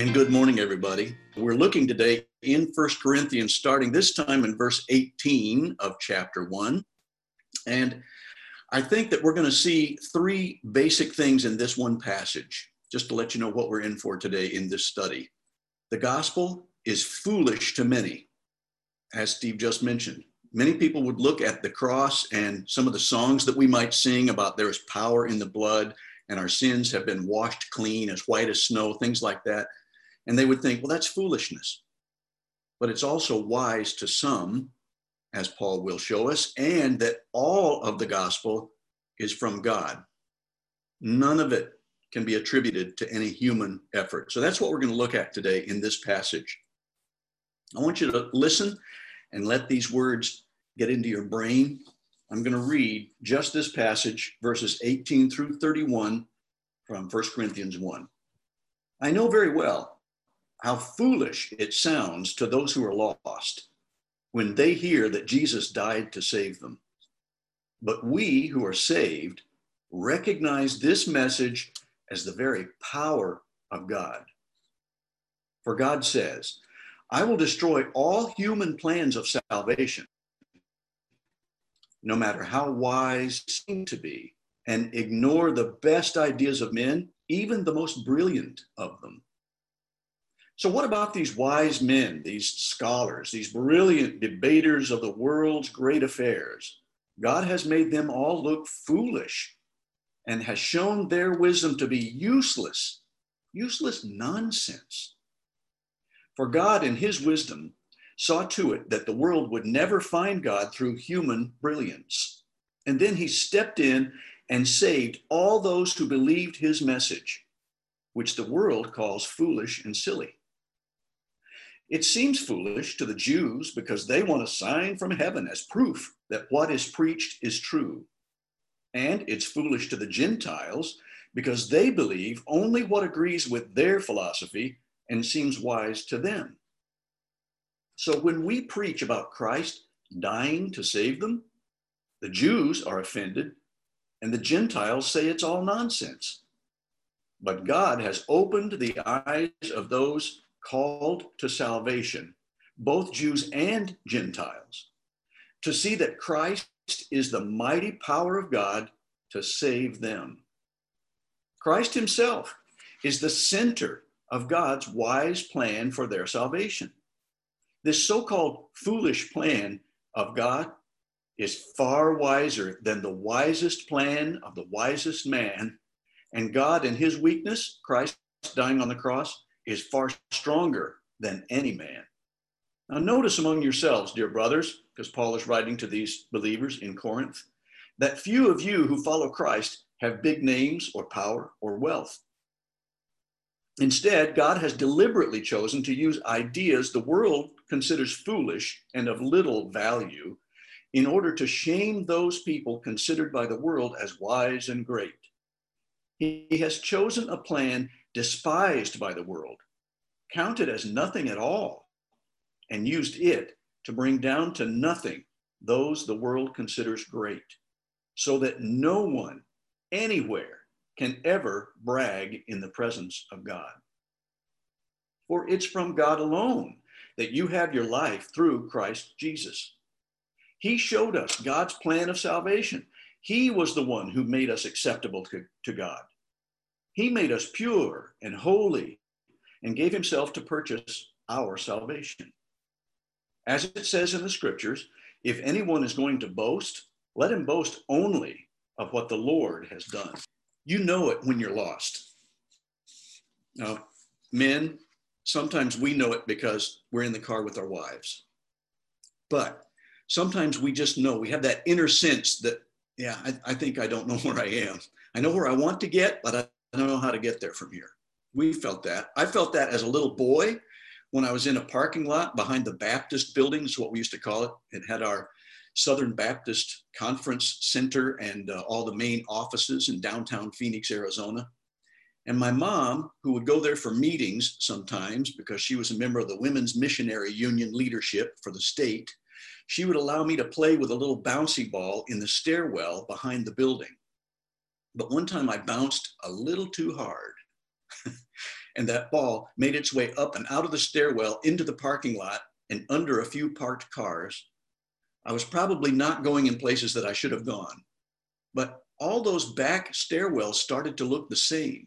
And good morning, everybody. We're looking today in First Corinthians, starting this time in verse 18 of chapter 1. And I think that we're going to see three basic things in this one passage, just to let you know what we're in for today in this study. The gospel is foolish to many, as Steve just mentioned. Many people would look at the cross and some of the songs that we might sing about there is power in the blood and our sins have been washed clean as white as snow, things like that and they would think, well, that's foolishness. But it's also wise to some, as Paul will show us, and that all of the gospel is from God. None of it can be attributed to any human effort. So that's what we're going to look at today in this passage. I want you to listen and let these words get into your brain. I'm going to read just this passage, verses 18 through 31 from 1 Corinthians 1. I know very well how foolish it sounds to those who are lost when they hear that Jesus died to save them. But we who are saved recognize this message as the very power of God. For God says, I will destroy all human plans of salvation, no matter how wise seem to be, and ignore the best ideas of men, even the most brilliant of them. So, what about these wise men, these scholars, these brilliant debaters of the world's great affairs? God has made them all look foolish and has shown their wisdom to be useless, useless nonsense. For God, in his wisdom, saw to it that the world would never find God through human brilliance. And then he stepped in and saved all those who believed his message, which the world calls foolish and silly. It seems foolish to the Jews because they want a sign from heaven as proof that what is preached is true. And it's foolish to the Gentiles because they believe only what agrees with their philosophy and seems wise to them. So when we preach about Christ dying to save them, the Jews are offended and the Gentiles say it's all nonsense. But God has opened the eyes of those called to salvation, both Jews and Gentiles, to see that Christ is the mighty power of God to save them. Christ himself is the center of God's wise plan for their salvation. This so called foolish plan of God is far wiser than the wisest plan of the wisest man. And God, in his weakness, Christ dying on the cross, is far stronger than any man. Now, notice among yourselves, dear brothers, because Paul is writing to these believers in Corinth, that few of you who follow Christ have big names or power or wealth. Instead, God has deliberately chosen to use ideas the world considers foolish and of little value in order to shame those people considered by the world as wise and great. He has chosen a plan despised by the world, counted as nothing at all, and used it to bring down to nothing those the world considers great, so that no one anywhere can ever brag in the presence of God. For it's from God alone that you have your life through Christ Jesus. He showed us God's plan of salvation. He was the one who made us acceptable to, to God. He made us pure and holy and gave himself to purchase our salvation. As it says in the scriptures, if anyone is going to boast, let him boast only of what the Lord has done. You know it when you're lost. Now, men, sometimes we know it because we're in the car with our wives. But sometimes we just know, we have that inner sense that, yeah, I, I think I don't know where I am. I know where I want to get, but I know how to get there from here. We felt that. I felt that as a little boy when I was in a parking lot behind the Baptist building, is what we used to call it. It had our Southern Baptist Conference Center and uh, all the main offices in downtown Phoenix, Arizona. And my mom, who would go there for meetings sometimes because she was a member of the Women's Missionary Union leadership for the state, she would allow me to play with a little bouncy ball in the stairwell behind the building. But one time I bounced a little too hard and that ball made its way up and out of the stairwell into the parking lot and under a few parked cars. I was probably not going in places that I should have gone, but all those back stairwells started to look the same.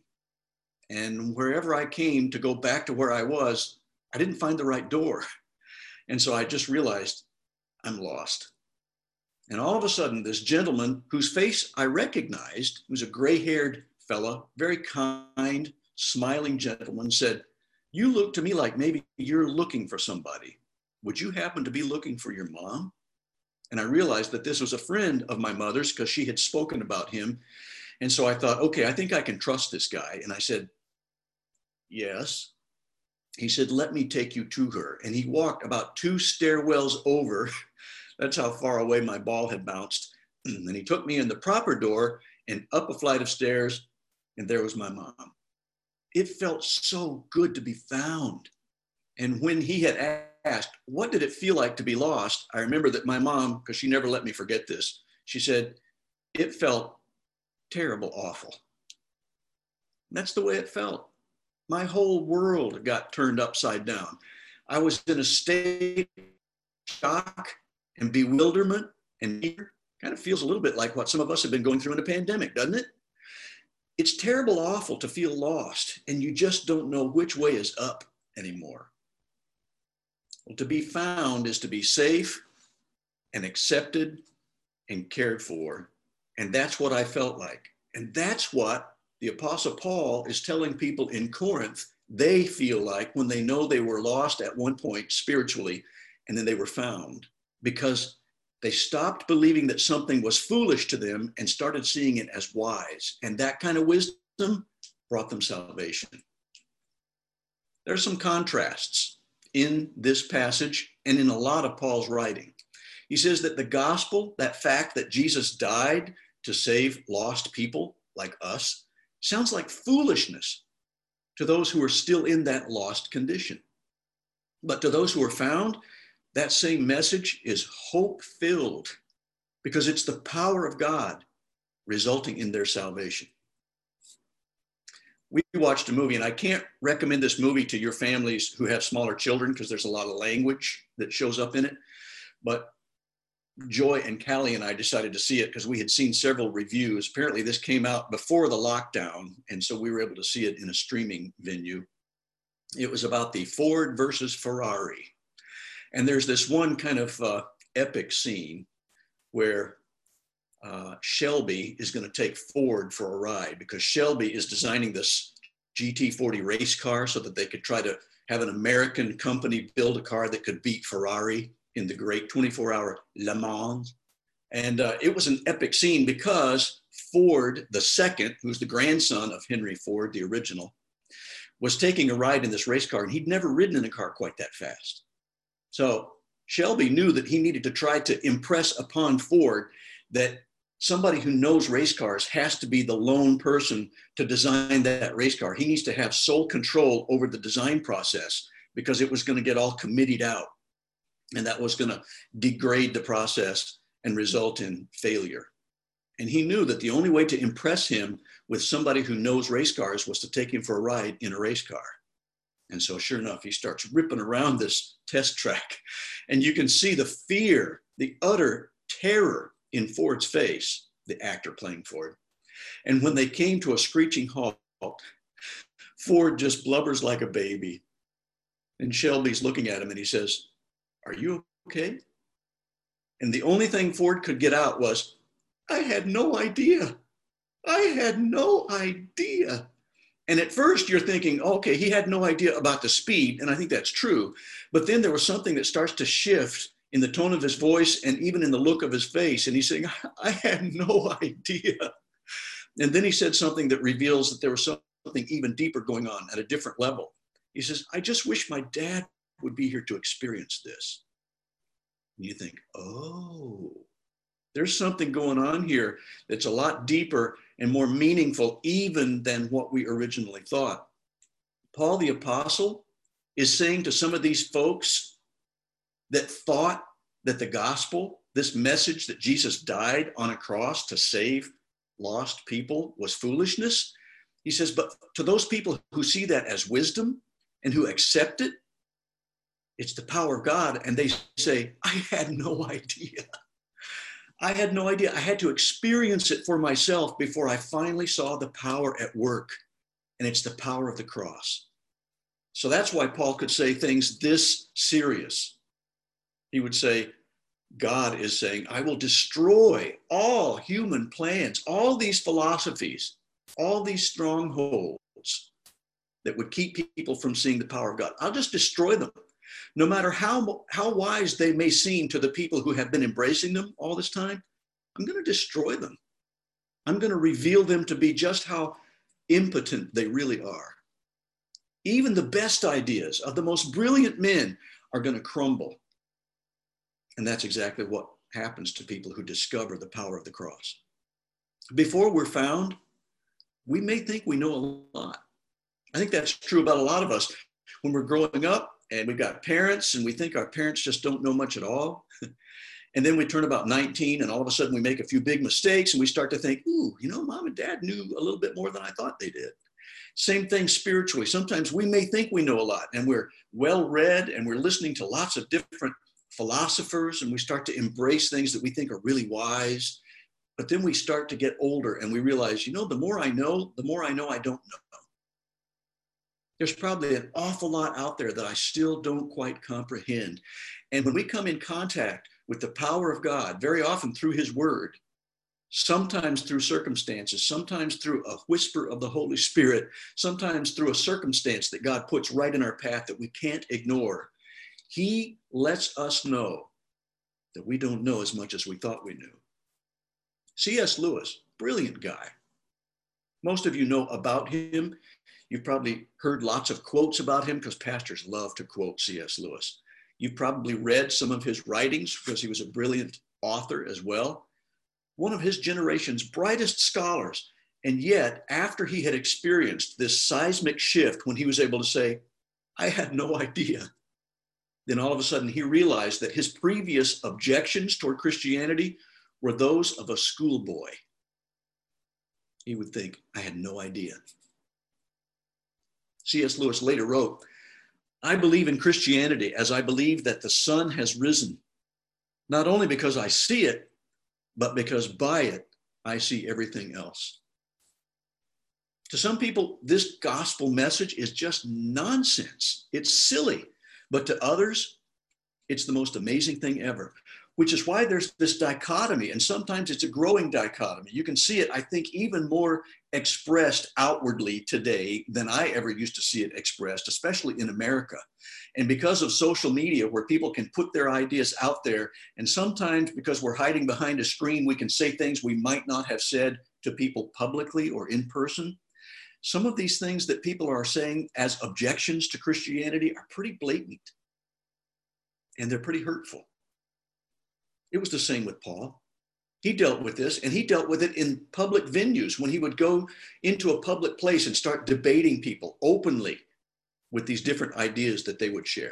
And wherever I came to go back to where I was, I didn't find the right door. And so I just realized I'm lost. And all of a sudden, this gentleman whose face I recognized, who's a gray haired fella, very kind, smiling gentleman, said, You look to me like maybe you're looking for somebody. Would you happen to be looking for your mom? And I realized that this was a friend of my mother's because she had spoken about him. And so I thought, okay, I think I can trust this guy. And I said, Yes. He said, Let me take you to her. And he walked about two stairwells over. That's how far away my ball had bounced. and he took me in the proper door and up a flight of stairs. And there was my mom. It felt so good to be found. And when he had asked, What did it feel like to be lost? I remember that my mom, because she never let me forget this, she said, It felt terrible, awful. And that's the way it felt. My whole world got turned upside down. I was in a state of shock and bewilderment and. Kind of feels a little bit like what some of us have been going through in a pandemic, doesn't it? It's terrible, awful to feel lost and you just don't know which way is up anymore. Well, to be found is to be safe and accepted and cared for. And that's what I felt like. And that's what the Apostle Paul is telling people in Corinth they feel like when they know they were lost at one point spiritually and then they were found because they stopped believing that something was foolish to them and started seeing it as wise. And that kind of wisdom brought them salvation. There are some contrasts in this passage and in a lot of Paul's writing. He says that the gospel, that fact that Jesus died to save lost people like us, sounds like foolishness to those who are still in that lost condition. But to those who are found, that same message is hope filled because it's the power of God resulting in their salvation. We watched a movie, and I can't recommend this movie to your families who have smaller children because there's a lot of language that shows up in it. But Joy and Callie and I decided to see it because we had seen several reviews. Apparently, this came out before the lockdown, and so we were able to see it in a streaming venue. It was about the Ford versus Ferrari. And there's this one kind of uh, epic scene where uh, Shelby is going to take Ford for a ride because Shelby is designing this GT40 race car so that they could try to have an American company build a car that could beat Ferrari in the great 24 hour Le Mans. And uh, it was an epic scene because Ford, the second, who's the grandson of Henry Ford, the original, was taking a ride in this race car and he'd never ridden in a car quite that fast. So Shelby knew that he needed to try to impress upon Ford that somebody who knows race cars has to be the lone person to design that race car. He needs to have sole control over the design process because it was going to get all committed out. And that was going to degrade the process and result in failure. And he knew that the only way to impress him with somebody who knows race cars was to take him for a ride in a race car. And so, sure enough, he starts ripping around this test track. And you can see the fear, the utter terror in Ford's face, the actor playing Ford. And when they came to a screeching halt, Ford just blubbers like a baby. And Shelby's looking at him and he says, Are you okay? And the only thing Ford could get out was, I had no idea. I had no idea. And at first, you're thinking, okay, he had no idea about the speed. And I think that's true. But then there was something that starts to shift in the tone of his voice and even in the look of his face. And he's saying, I had no idea. And then he said something that reveals that there was something even deeper going on at a different level. He says, I just wish my dad would be here to experience this. And you think, oh, there's something going on here that's a lot deeper and more meaningful even than what we originally thought. Paul the Apostle is saying to some of these folks that thought that the gospel, this message that Jesus died on a cross to save lost people, was foolishness. He says, but to those people who see that as wisdom and who accept it, it's the power of God. And they say, I had no idea. I had no idea. I had to experience it for myself before I finally saw the power at work. And it's the power of the cross. So that's why Paul could say things this serious. He would say, God is saying, I will destroy all human plans, all these philosophies, all these strongholds that would keep people from seeing the power of God. I'll just destroy them. No matter how, how wise they may seem to the people who have been embracing them all this time, I'm going to destroy them. I'm going to reveal them to be just how impotent they really are. Even the best ideas of the most brilliant men are going to crumble. And that's exactly what happens to people who discover the power of the cross. Before we're found, we may think we know a lot. I think that's true about a lot of us. When we're growing up and we've got parents and we think our parents just don't know much at all. and then we turn about 19 and all of a sudden we make a few big mistakes and we start to think, ooh, you know, mom and dad knew a little bit more than I thought they did. Same thing spiritually. Sometimes we may think we know a lot and we're well read and we're listening to lots of different philosophers and we start to embrace things that we think are really wise. But then we start to get older and we realize, you know, the more I know, the more I know I don't know. There's probably an awful lot out there that I still don't quite comprehend. And when we come in contact with the power of God, very often through His Word, sometimes through circumstances, sometimes through a whisper of the Holy Spirit, sometimes through a circumstance that God puts right in our path that we can't ignore, He lets us know that we don't know as much as we thought we knew. C.S. Lewis, brilliant guy. Most of you know about him. You've probably heard lots of quotes about him because pastors love to quote C.S. Lewis. You've probably read some of his writings because he was a brilliant author as well. One of his generation's brightest scholars. And yet, after he had experienced this seismic shift, when he was able to say, I had no idea, then all of a sudden he realized that his previous objections toward Christianity were those of a schoolboy. He would think, I had no idea. C.S. Lewis later wrote, I believe in Christianity as I believe that the sun has risen, not only because I see it, but because by it I see everything else. To some people, this gospel message is just nonsense. It's silly. But to others, it's the most amazing thing ever which is why there's this dichotomy. And sometimes it's a growing dichotomy. You can see it, I think, even more expressed outwardly today than I ever used to see it expressed, especially in America. And because of social media, where people can put their ideas out there, and sometimes because we're hiding behind a screen, we can say things we might not have said to people publicly or in person. Some of these things that people are saying as objections to Christianity are pretty blatant and they're pretty hurtful. It was the same with Paul. He dealt with this and he dealt with it in public venues when he would go into a public place and start debating people openly with these different ideas that they would share.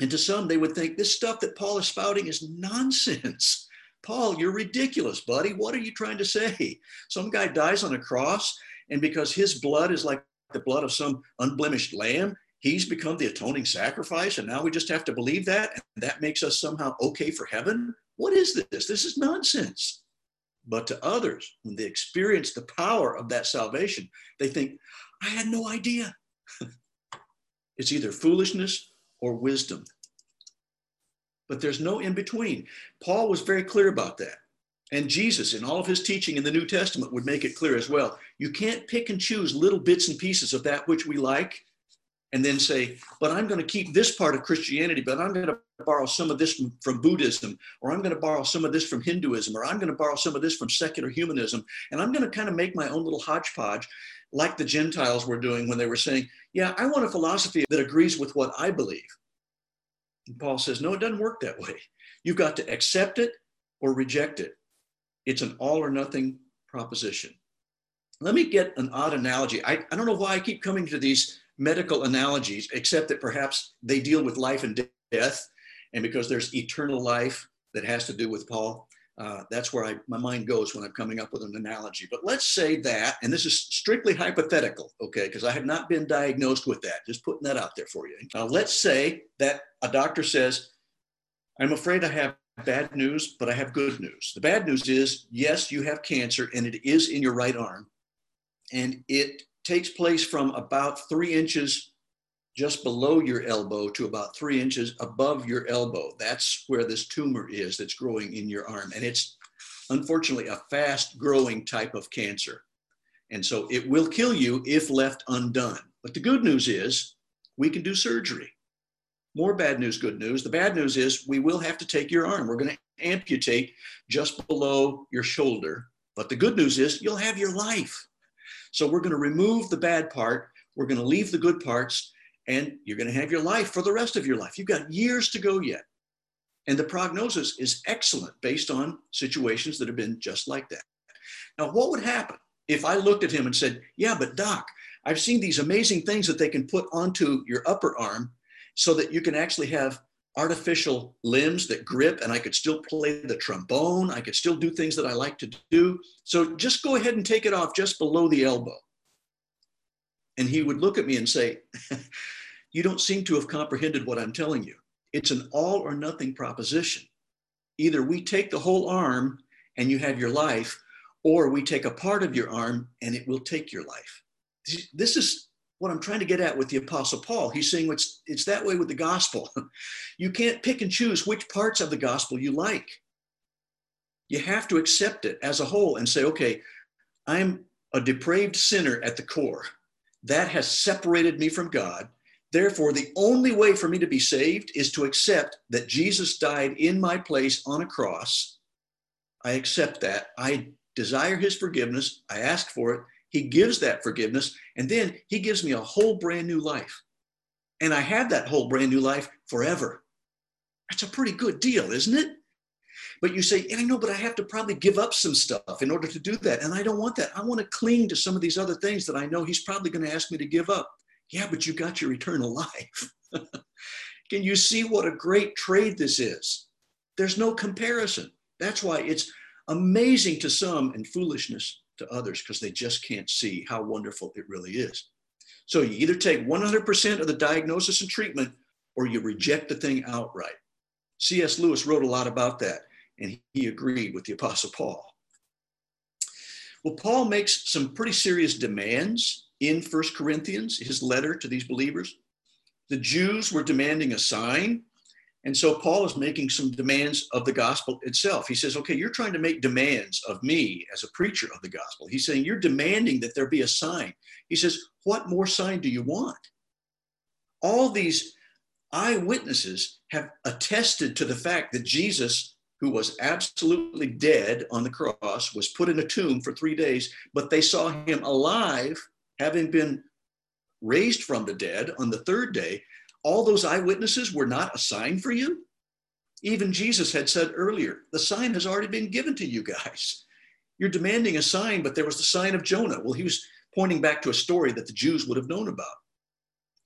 And to some, they would think this stuff that Paul is spouting is nonsense. Paul, you're ridiculous, buddy. What are you trying to say? Some guy dies on a cross, and because his blood is like the blood of some unblemished lamb, he's become the atoning sacrifice and now we just have to believe that and that makes us somehow okay for heaven what is this? This is nonsense. But to others when they experience the power of that salvation they think i had no idea. It's either foolishness or wisdom. But there's no in between paul was very clear about that. And jesus in all of his teaching in the new testament would make it clear as well. You can't pick and choose little bits and pieces of that which we like and then say, but I'm going to keep this part of Christianity, but I'm going to borrow some of this from, Buddhism, or I'm going to borrow some of this from Hinduism, or I'm going to borrow some of this from secular humanism. And I'm going to kind of make my own little hodgepodge, like the Gentiles were doing when they were saying, yeah, I want a philosophy that agrees with what I believe. And Paul says, no, it doesn't work that way. You've got to accept it or reject it. It's an all or nothing proposition. Let me get an odd analogy. I, I don't know why I keep coming to these medical analogies, except that perhaps they deal with life and death. And because there's eternal life that has to do with Paul, Uh, that's where I, my mind goes when I'm coming up with an analogy. But let's say that, and this is strictly hypothetical, okay, because I have not been diagnosed with that. Just putting that out there for you. Now, let's say that a doctor says, I'm afraid I have bad news, but I have good news. The bad news is, yes, you have cancer and it is in your right arm. And it takes place from about three inches just below your elbow to about three inches above your elbow. That's where this tumor is that's growing in your arm. And it's unfortunately a fast growing type of cancer. And so it will kill you if left undone. But the good news is we can do surgery. More bad news, good news. The bad news is we will have to take your arm. We're going to amputate just below your shoulder. But the good news is you'll have your life. So we're going to remove the bad part. We're going to leave the good parts and you're going to have your life for the rest of your life. You've got years to go yet. And the prognosis is excellent based on situations that have been just like that. Now, what would happen if I looked at him and said, Yeah, but doc, I've seen these amazing things that they can put onto your upper arm so that you can actually have artificial limbs that grip and I could still play the trombone. I could still do things that I like to do. So just go ahead and take it off just below the elbow. And he would look at me and say, You don't seem to have comprehended what I'm telling you. It's an all or nothing proposition. Either we take the whole arm and you have your life, or we take a part of your arm and it will take your life. This is what I'm trying to get at with the Apostle Paul. He's saying it's, it's that way with the gospel. you can't pick and choose which parts of the gospel you like. You have to accept it as a whole and say, okay, I'm a depraved sinner at the core that has separated me from God. Therefore, the only way for me to be saved is to accept that Jesus died in my place on a cross. I accept that. I desire his forgiveness. I ask for it. He gives that forgiveness. And then he gives me a whole brand new life. And I have that whole brand new life forever. That's a pretty good deal, isn't it? But you say, I know, but I have to probably give up some stuff in order to do that. And I don't want that. I want to cling to some of these other things that I know he's probably going to ask me to give up. Yeah, but you got your eternal life. Can you see what a great trade this is? There's no comparison. That's why it's amazing to some and foolishness to others because they just can't see how wonderful it really is. So you either take 100% of the diagnosis and treatment or you reject the thing outright. C.S. Lewis wrote a lot about that and he agreed with the Apostle Paul. Well, Paul makes some pretty serious demands in First Corinthians, his letter to these believers. The Jews were demanding a sign. And so Paul is making some demands of the gospel itself. He says, okay, you're trying to make demands of me as a preacher of the gospel. He's saying, you're demanding that there be a sign. He says, what more sign do you want? All these eyewitnesses have attested to the fact that Jesus who was absolutely dead on the cross, was put in a tomb for three days, but they saw him alive, having been raised from the dead on the third day. All those eyewitnesses were not a sign for you. Even Jesus had said earlier, the sign has already been given to you guys. You're demanding a sign, but there was the sign of Jonah. Well, he was pointing back to a story that the Jews would have known about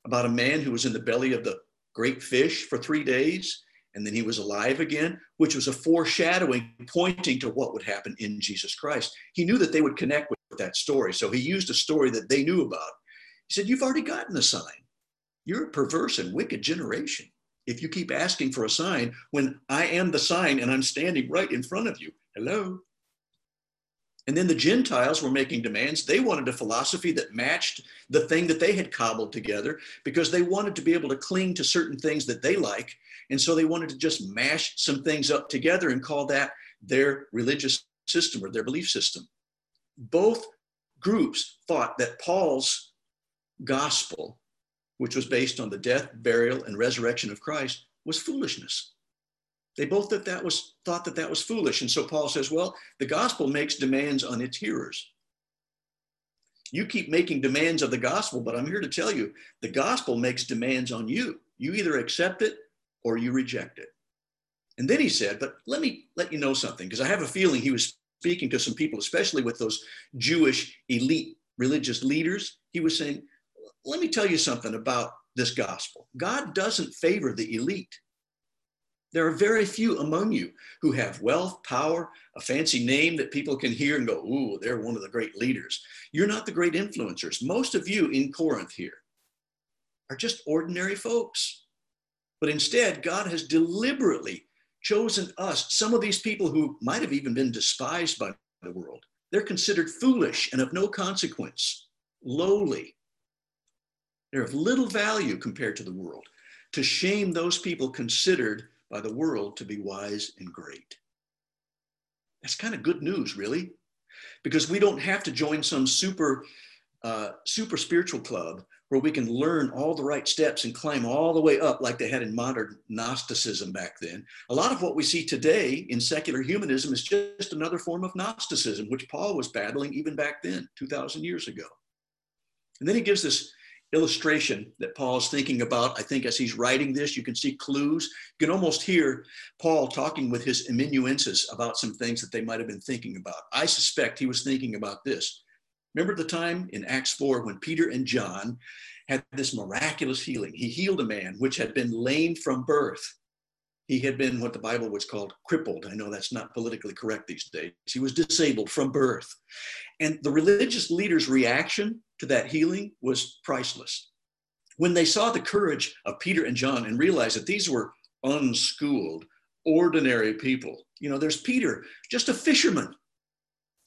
about a man who was in the belly of the great fish for three days and then he was alive again, which was a foreshadowing pointing to what would happen in Jesus Christ. He knew that they would connect with that story. So he used a story that they knew about. He said, You've already gotten a sign. You're a perverse and wicked generation. If you keep asking for a sign when I am the sign and I'm standing right in front of you, hello. And then the Gentiles were making demands. They wanted a philosophy that matched the thing that they had cobbled together because they wanted to be able to cling to certain things that they like and so they wanted to just mash some things up together and call that their religious system or their belief system. Both groups thought that Paul's gospel, which was based on the death, burial, and resurrection of Christ, was foolishness. They both thought that was thought that that was foolish. And so Paul says, well, the gospel makes demands on its hearers. You keep making demands of the gospel, but I'm here to tell you the gospel makes demands on you. You either accept it or you reject it. And then he said, But let me let you know something, because I have a feeling he was speaking to some people, especially with those Jewish elite religious leaders. He was saying, Let me tell you something about this gospel. God doesn't favor the elite, There are very few among you who have wealth, power, a fancy name that people can hear and go, ooh, they're one of the great leaders. You're not the great influencers. Most of you in Corinth here are just ordinary folks. But instead, God has deliberately chosen us, some of these people who might have even been despised by the world. They're considered foolish and of no consequence, lowly. They're of little value compared to the world. To shame those people considered by the world to be wise and great. That's kind of good news, really, because we don't have to join some super, uh, super spiritual club where we can learn all the right steps and climb all the way up like they had in modern Gnosticism back then. A lot of what we see today in secular humanism is just another form of Gnosticism, which Paul was battling even back then, 2,000 years ago. And then he gives this illustration that Paul's thinking about. I think as he's writing this, you can see clues. You can almost hear Paul talking with his amanuensis about some things that they might have been thinking about. I suspect he was thinking about this. Remember the time in Acts 4 when Peter and John had this miraculous healing? He healed a man which had been lame from birth. He had been what the Bible was called crippled. I know that's not politically correct these days. He was disabled from birth. And the religious leaders' reaction to that healing was priceless. When they saw the courage of Peter and John and realized that these were unschooled, ordinary people, you know, there's Peter, just a fisherman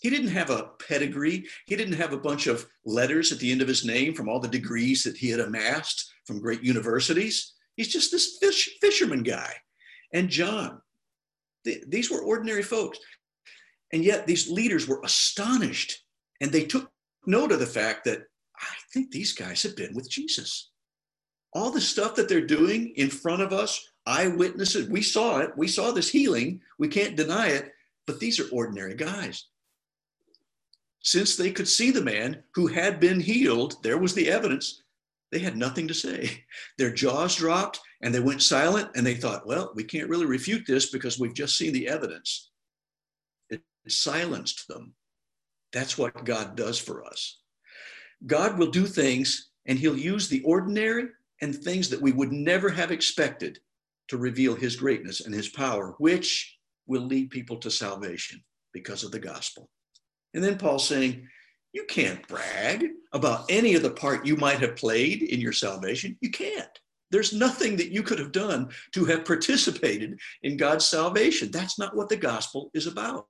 he didn't have a pedigree. He didn't have a bunch of letters at the end of his name from all the degrees that he had amassed from great universities. He's just this fish, fisherman guy. And John, th- these were ordinary folks. And yet these leaders were astonished and they took note of the fact that I think these guys have been with Jesus. All the stuff that they're doing in front of us, eyewitnesses, we saw it. We saw this healing. We can't deny it. But these are ordinary guys since they could see the man who had been healed, there was the evidence, they had nothing to say. Their jaws dropped and they went silent and they thought, well, we can't really refute this because we've just seen the evidence. It silenced them. That's what God does for us. God will do things and he'll use the ordinary and things that we would never have expected to reveal his greatness and his power, which will lead people to salvation because of the gospel. And then Paul's saying, you can't brag about any of the part you might have played in your salvation. You can't. There's nothing that you could have done to have participated in God's salvation. That's not what the gospel is about.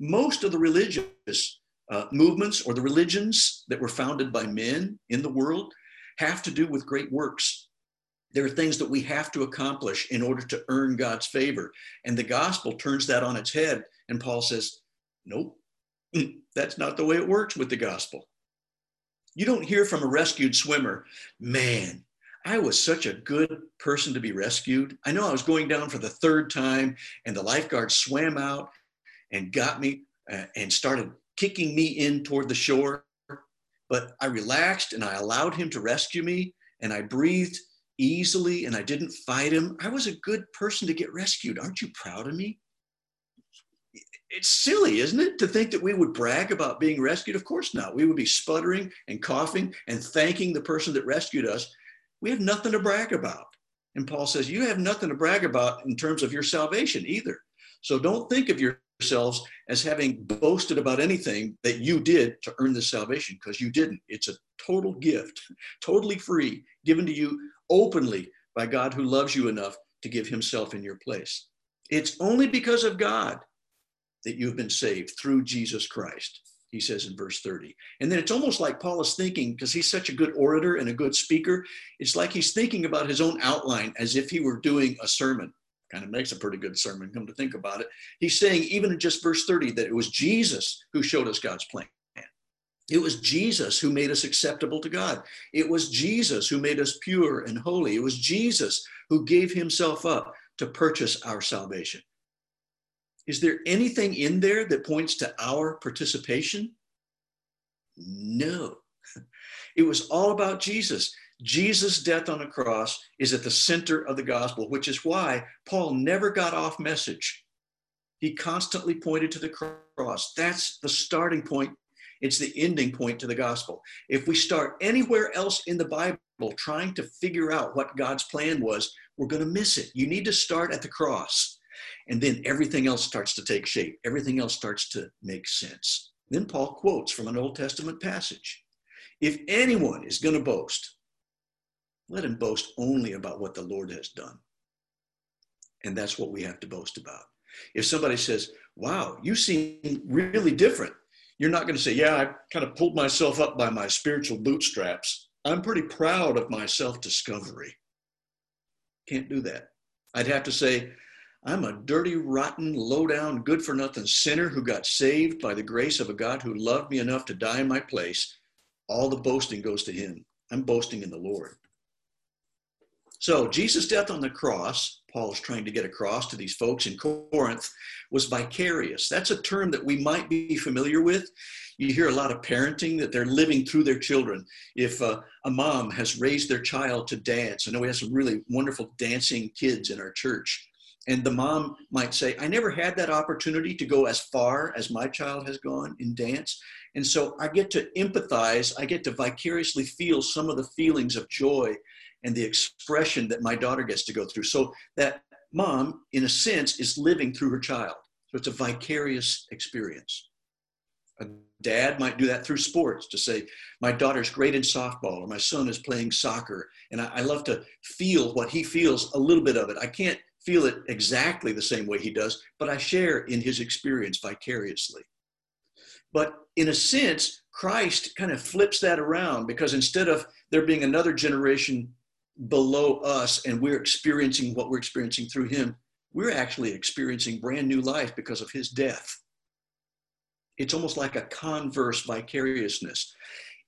Most of the religious uh, movements or the religions that were founded by men in the world have to do with great works. There are things that we have to accomplish in order to earn God's favor. And the gospel turns that on its head. And Paul says, nope, That's not the way it works with the gospel. You don't hear from a rescued swimmer, man, I was such a good person to be rescued. I know I was going down for the third time, and the lifeguard swam out and got me uh, and started kicking me in toward the shore. But I relaxed and I allowed him to rescue me, and I breathed easily and I didn't fight him. I was a good person to get rescued. Aren't you proud of me? It's silly, isn't it, to think that we would brag about being rescued? Of course not. We would be sputtering and coughing and thanking the person that rescued us. We have nothing to brag about. And Paul says, You have nothing to brag about in terms of your salvation either. So don't think of yourselves as having boasted about anything that you did to earn this salvation, because you didn't. It's a total gift, totally free, given to you openly by God who loves you enough to give himself in your place. It's only because of God that you have been saved through Jesus Christ, he says in verse 30. And then it's almost like Paul is thinking, because he's such a good orator and a good speaker, it's like he's thinking about his own outline as if he were doing a sermon. Kind of makes a pretty good sermon, come to think about it. He's saying, even in just verse 30, that it was Jesus who showed us God's plan. It was Jesus who made us acceptable to God. It was Jesus who made us pure and holy. It was Jesus who gave himself up to purchase our salvation. Is there anything in there that points to our participation? No. It was all about Jesus. Jesus' death on the cross is at the center of the gospel, which is why Paul never got off message. He constantly pointed to the cross. That's the starting point It's the ending point to the gospel. If we start anywhere else in the Bible trying to figure out what God's plan was, we're going to miss it. You need to start at the cross. And then everything else starts to take shape. Everything else starts to make sense. Then Paul quotes from an Old Testament passage If anyone is going to boast, let him boast only about what the Lord has done. And that's what we have to boast about. If somebody says, Wow, you seem really different, you're not going to say, Yeah, I kind of pulled myself up by my spiritual bootstraps. I'm pretty proud of my self discovery. Can't do that. I'd have to say, I'm a dirty, rotten, low down, good for nothing sinner who got saved by the grace of a God who loved me enough to die in my place. All the boasting goes to him. I'm boasting in the Lord. So, Jesus' death on the cross, Paul is trying to get across to these folks in Corinth, was vicarious. That's a term that we might be familiar with. You hear a lot of parenting that they're living through their children. If uh, a mom has raised their child to dance, I know we have some really wonderful dancing kids in our church. And the mom might say, I never had that opportunity to go as far as my child has gone in dance. And so I get to empathize, I get to vicariously feel some of the feelings of joy and the expression that my daughter gets to go through. So that mom, in a sense, is living through her child. So it's a vicarious experience. A dad might do that through sports to say, my daughter's great in softball or my son is playing soccer. And I, I love to feel what he feels, a little bit of it. I can't feel it exactly the same way he does, but I share in his experience vicariously. But in a sense, Christ kind of flips that around because instead of there being another generation below us and we're experiencing what we're experiencing through him, we're actually experiencing brand new life because of his death. It's almost like a converse vicariousness.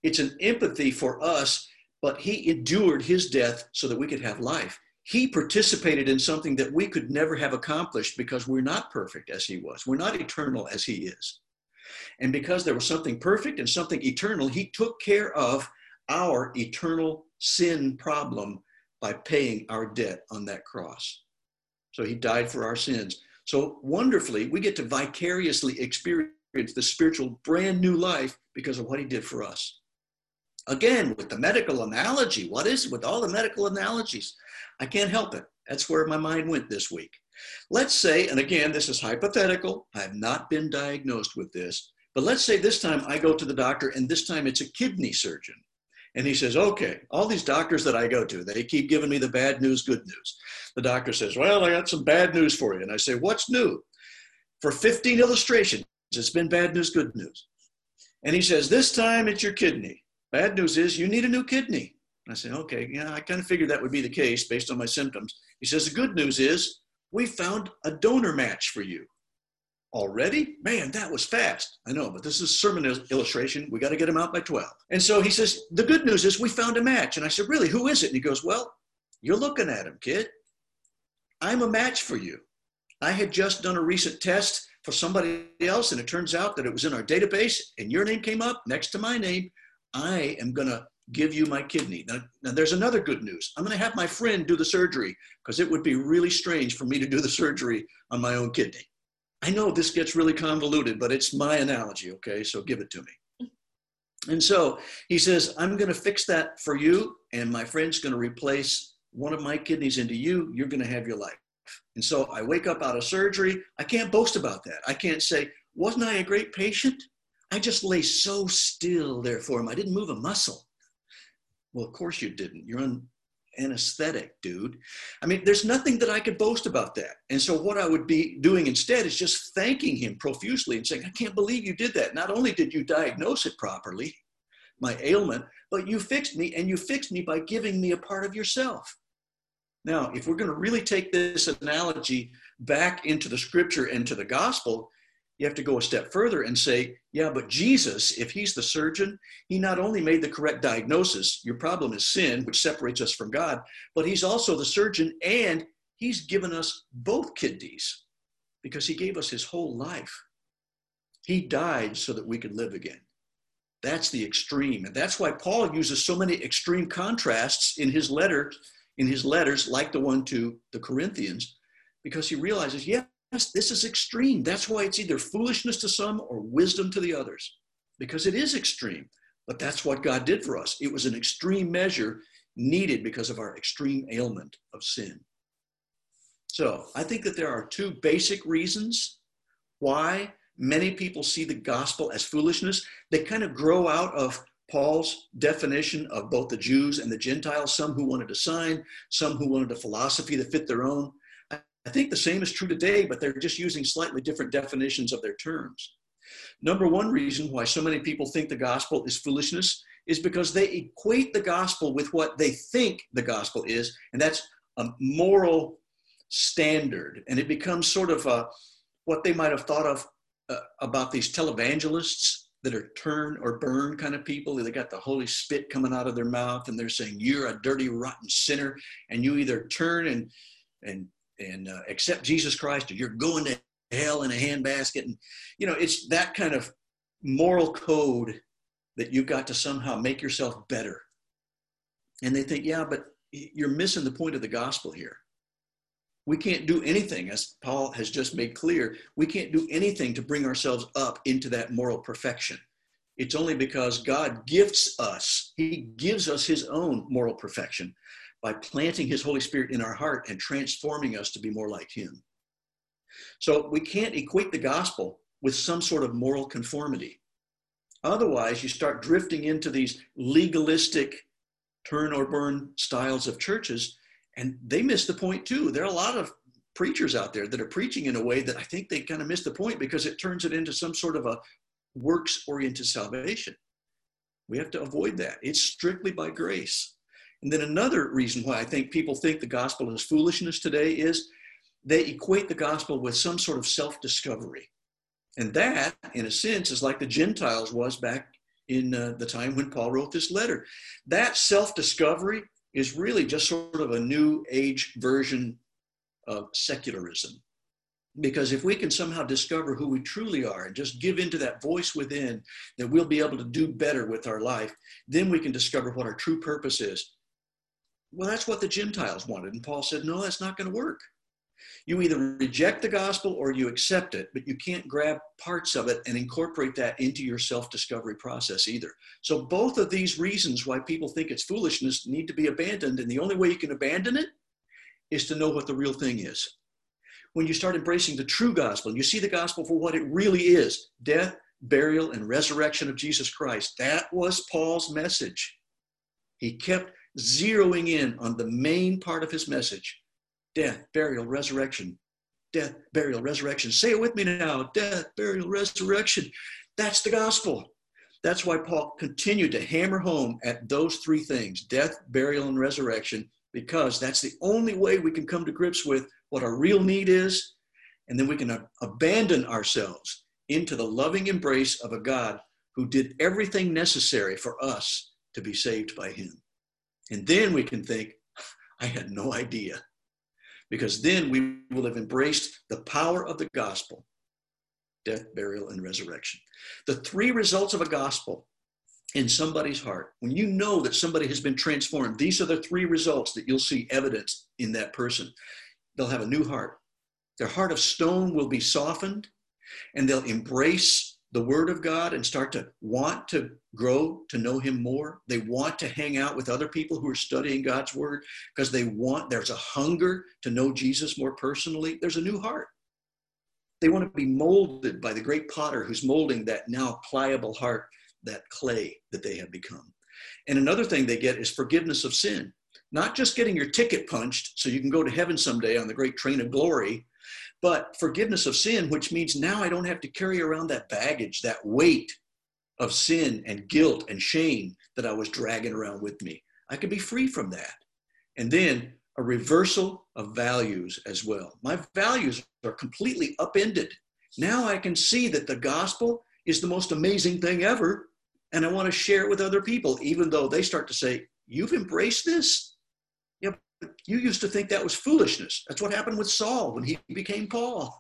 It's an empathy for us, but he endured his death so that we could have life. He participated in something that we could never have accomplished because we're not perfect as he was. We're not eternal as he is. And because there was something perfect and something eternal, he took care of our eternal sin problem by paying our debt on that cross. So he died for our sins. So wonderfully, we get to vicariously experience the spiritual brand new life because of what he did for us. Again, with the medical analogy, what is it with all the medical analogies? I can't help it. That's where my mind went this week. Let's say, and again, this is hypothetical, I have not been diagnosed with this, but let's say this time I go to the doctor and this time it's a kidney surgeon. And he says, okay, all these doctors that I go to, they keep giving me the bad news, good news. The doctor says, well, I got some bad news for you. And I say, what's new? For 15 illustrations, it's been bad news, good news. And he says, this time it's your kidney. Bad news is you need a new kidney. I said, okay, yeah, I kind of figured that would be the case based on my symptoms. He says, the good news is we found a donor match for you. Already? Man, that was fast. I know, but this is sermon illustration. We got to get him out by 12. And so he says, The good news is we found a match. And I said, Really? Who is it? And he goes, Well, you're looking at him, kid. I'm a match for you. I had just done a recent test for somebody else, and it turns out that it was in our database, and your name came up next to my name. I am going to give you my kidney. Now, now, there's another good news. I'm going to have my friend do the surgery because it would be really strange for me to do the surgery on my own kidney. I know this gets really convoluted, but it's my analogy, okay? So give it to me. And so he says, I'm going to fix that for you, and my friend's going to replace one of my kidneys into you. You're going to have your life. And so I wake up out of surgery. I can't boast about that. I can't say, wasn't I a great patient? I just lay so still there for him. I didn't move a muscle. Well, of course you didn't. You're on anesthetic, dude. I mean, there's nothing that I could boast about that. And so, what I would be doing instead is just thanking him profusely and saying, I can't believe you did that. Not only did you diagnose it properly, my ailment, but you fixed me, and you fixed me by giving me a part of yourself. Now, if we're going to really take this analogy back into the scripture and to the gospel, you have to go a step further and say, yeah, but Jesus, if he's the surgeon, he not only made the correct diagnosis, your problem is sin, which separates us from God, but he's also the surgeon and he's given us both kidneys because he gave us his whole life. He died so that we could live again. That's the extreme. And that's why Paul uses so many extreme contrasts in his letter, in his letters, like the one to the Corinthians, because he realizes, yeah, this is extreme. That's why it's either foolishness to some or wisdom to the others. because it is extreme. But that's what God did for us. It was an extreme measure needed because of our extreme ailment of sin. So I think that there are two basic reasons why many people see the gospel as foolishness. They kind of grow out of Paul's definition of both the Jews and the Gentiles, some who wanted a sign, some who wanted a philosophy that fit their own. I think the same is true today, but they're just using slightly different definitions of their terms. Number one reason why so many people think the gospel is foolishness is because they equate the gospel with what they think the gospel is, and that's a moral standard. And it becomes sort of a, what they might have thought of uh, about these televangelists that are turn or burn kind of people. They got the holy spit coming out of their mouth, and they're saying, "You're a dirty, rotten sinner, and you either turn and and and uh, accept Jesus Christ, or you're going to hell in a handbasket." And you know, it's that kind of moral code that you've got to somehow make yourself better. And they think, yeah, but you're missing the point of the gospel here. We can't do anything, as Paul has just made clear, we can't do anything to bring ourselves up into that moral perfection. It's only because God gifts us, He gives us His own moral perfection by planting His Holy Spirit in our heart and transforming us to be more like Him. So we can't equate the gospel with some sort of moral conformity. Otherwise, you start drifting into these legalistic turn or burn styles of churches, and they miss the point too. There are a lot of preachers out there that are preaching in a way that I think they kind of miss the point because it turns it into some sort of a works oriented salvation. We have to avoid that. It's strictly by grace. And then another reason why I think people think the gospel is foolishness today is they equate the gospel with some sort of self discovery. And that, in a sense, is like the Gentiles was back in uh, the time when Paul wrote this letter. That self discovery is really just sort of a new age version of secularism. Because if we can somehow discover who we truly are and just give into that voice within, that we'll be able to do better with our life, then we can discover what our true purpose is. Well, that's what the Gentiles wanted. And Paul said, no, that's not going to work. You either reject the gospel or you accept it, but you can't grab parts of it and incorporate that into your self discovery process either. So, both of these reasons why people think it's foolishness need to be abandoned. And the only way you can abandon it is to know what the real thing is. When you start embracing the true gospel, and you see the gospel for what it really is death, burial, and resurrection of Jesus Christ. That was Paul's message. He kept zeroing in on the main part of his message death, burial, resurrection. Death, burial, resurrection. Say it with me now death, burial, resurrection. That's the gospel. That's why Paul continued to hammer home at those three things death, burial, and resurrection, because that's the only way we can come to grips with what our real need is. And then we can abandon ourselves into the loving embrace of a God who did everything necessary for us to be saved by him. And then we can think, I had no idea because then we will have embraced the power of the gospel death, burial, and resurrection. The three results of a gospel in somebody's heart, when you know that somebody has been transformed, these are the three results that you'll see evidence in that person. They'll have a new heart. Their heart of stone will be softened, and they'll embrace the Word of God and start to want to grow to know Him more. They want to hang out with other people who are studying God's Word because they want, there's a hunger to know Jesus more personally. There's a new heart. They want to be molded by the great potter who's molding that now pliable heart, that clay that they have become. And another thing they get is forgiveness of sin. Not just getting your ticket punched so you can go to heaven someday on the great train of glory, but forgiveness of sin, which means now I don't have to carry around that baggage, that weight of sin and guilt and shame that I was dragging around with me. I can be free from that. And then a reversal of values as well. My values are completely upended. Now I can see that the gospel is the most amazing thing ever. And I want to share it with other people, even though they start to say, You've embraced this? You used to think that was foolishness. That's what happened with Saul when he became Paul.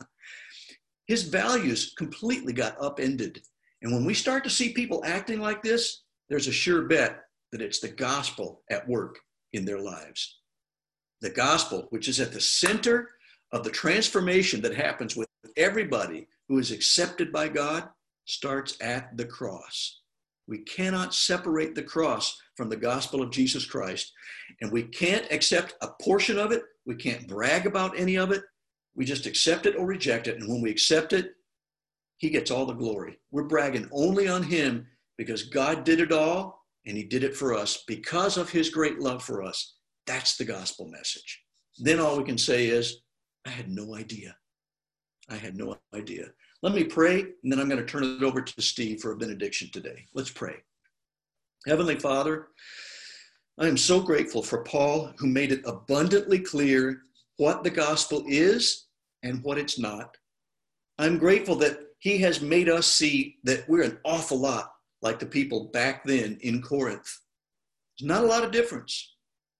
His values completely got upended. And when we start to see people acting like this, there's a sure bet that it's the gospel at work in their lives. The gospel, which is at the center of the transformation that happens with everybody who is accepted by God, starts at the cross. We cannot separate the cross from the gospel of Jesus Christ. And we can't accept a portion of it. We can't brag about any of it. We just accept it or reject it. And when we accept it, he gets all the glory. We're bragging only on him because God did it all and he did it for us because of his great love for us. That's the gospel message. Then all we can say is, I had no idea. I had no idea. Let me pray, and then I'm going to turn it over to Steve for a benediction today. Let's pray. Heavenly Father, I am so grateful for Paul, who made it abundantly clear what the gospel is and what it's not. I'm grateful that he has made us see that we're an awful lot like the people back then in Corinth. There's not a lot of difference.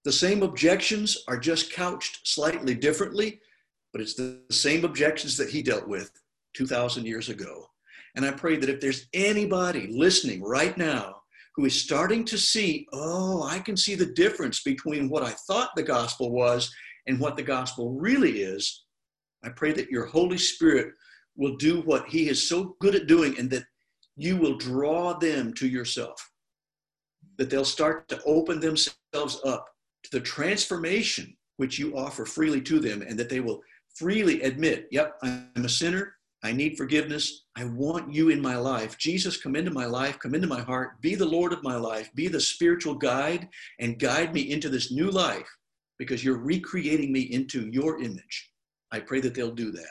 The same objections are just couched slightly differently, but it's the same objections that he dealt with 2,000 years ago. And I pray that if there's anybody listening right now who is starting to see, oh, I can see the difference between what I thought the gospel was and what the gospel really is, I pray that your Holy Spirit will do what he is so good at doing and that you will draw them to yourself. That they'll start to open themselves up to the transformation which you offer freely to them and that they will freely admit, yep, I'm a sinner. I need forgiveness. I want you in my life. Jesus, come into my life, come into my heart, be the Lord of my life, be the spiritual guide, and guide me into this new life because you're recreating me into your image. I pray that they'll do that.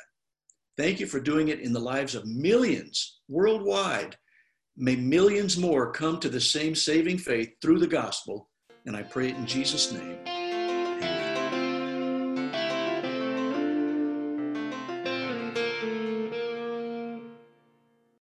Thank you for doing it in the lives of millions worldwide. May millions more come to the same saving faith through the gospel. And I pray it in Jesus' name.